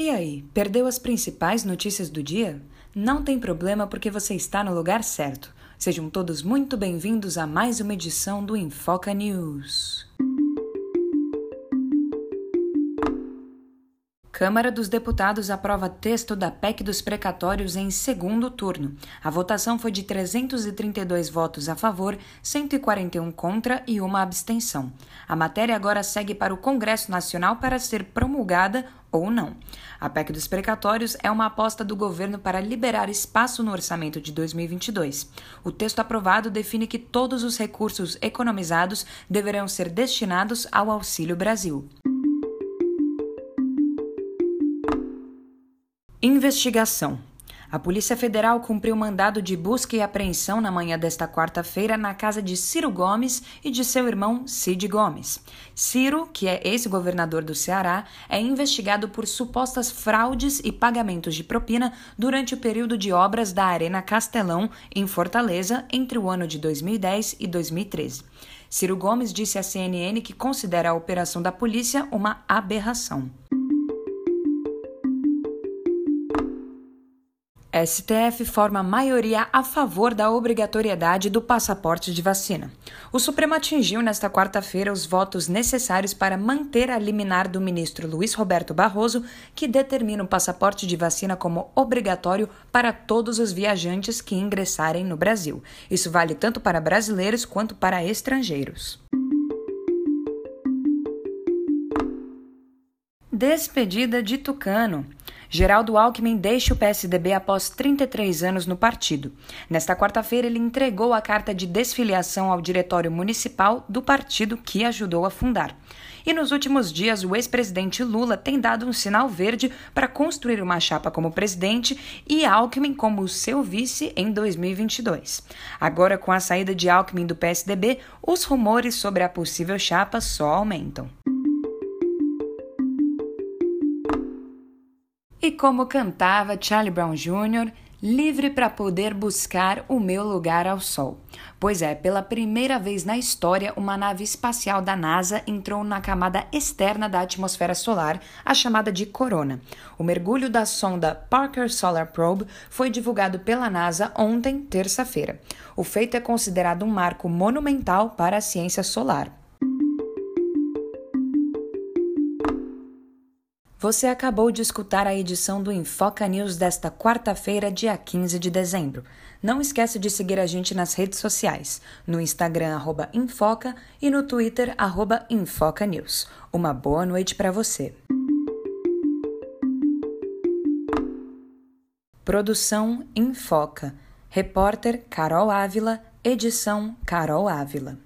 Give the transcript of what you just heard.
E aí, perdeu as principais notícias do dia? Não tem problema porque você está no lugar certo. Sejam todos muito bem-vindos a mais uma edição do Infoca News. Câmara dos Deputados aprova texto da PEC dos precatórios em segundo turno. A votação foi de 332 votos a favor, 141 contra e uma abstenção. A matéria agora segue para o Congresso Nacional para ser promulgada ou não. A PEC dos precatórios é uma aposta do governo para liberar espaço no orçamento de 2022. O texto aprovado define que todos os recursos economizados deverão ser destinados ao Auxílio Brasil. Investigação. A Polícia Federal cumpriu mandado de busca e apreensão na manhã desta quarta-feira na casa de Ciro Gomes e de seu irmão Cid Gomes. Ciro, que é ex-governador do Ceará, é investigado por supostas fraudes e pagamentos de propina durante o período de obras da Arena Castelão, em Fortaleza, entre o ano de 2010 e 2013. Ciro Gomes disse à CNN que considera a operação da polícia uma aberração. STF forma maioria a favor da obrigatoriedade do passaporte de vacina. O Supremo atingiu nesta quarta-feira os votos necessários para manter a liminar do ministro Luiz Roberto Barroso, que determina o passaporte de vacina como obrigatório para todos os viajantes que ingressarem no Brasil. Isso vale tanto para brasileiros quanto para estrangeiros. Despedida de Tucano. Geraldo Alckmin deixa o PSDB após 33 anos no partido. Nesta quarta-feira, ele entregou a carta de desfiliação ao diretório municipal do partido que ajudou a fundar. E nos últimos dias, o ex-presidente Lula tem dado um sinal verde para construir uma chapa como presidente e Alckmin como seu vice em 2022. Agora, com a saída de Alckmin do PSDB, os rumores sobre a possível chapa só aumentam. E como cantava Charlie Brown Jr., livre para poder buscar o meu lugar ao sol. Pois é, pela primeira vez na história, uma nave espacial da NASA entrou na camada externa da atmosfera solar, a chamada de corona. O mergulho da sonda Parker Solar Probe foi divulgado pela NASA ontem, terça-feira. O feito é considerado um marco monumental para a ciência solar. Você acabou de escutar a edição do Infoca News desta quarta-feira, dia 15 de dezembro. Não esqueça de seguir a gente nas redes sociais, no Instagram arroba Infoca e no Twitter arroba Infoca News. Uma boa noite para você. Produção Infoca. Repórter Carol Ávila. Edição Carol Ávila.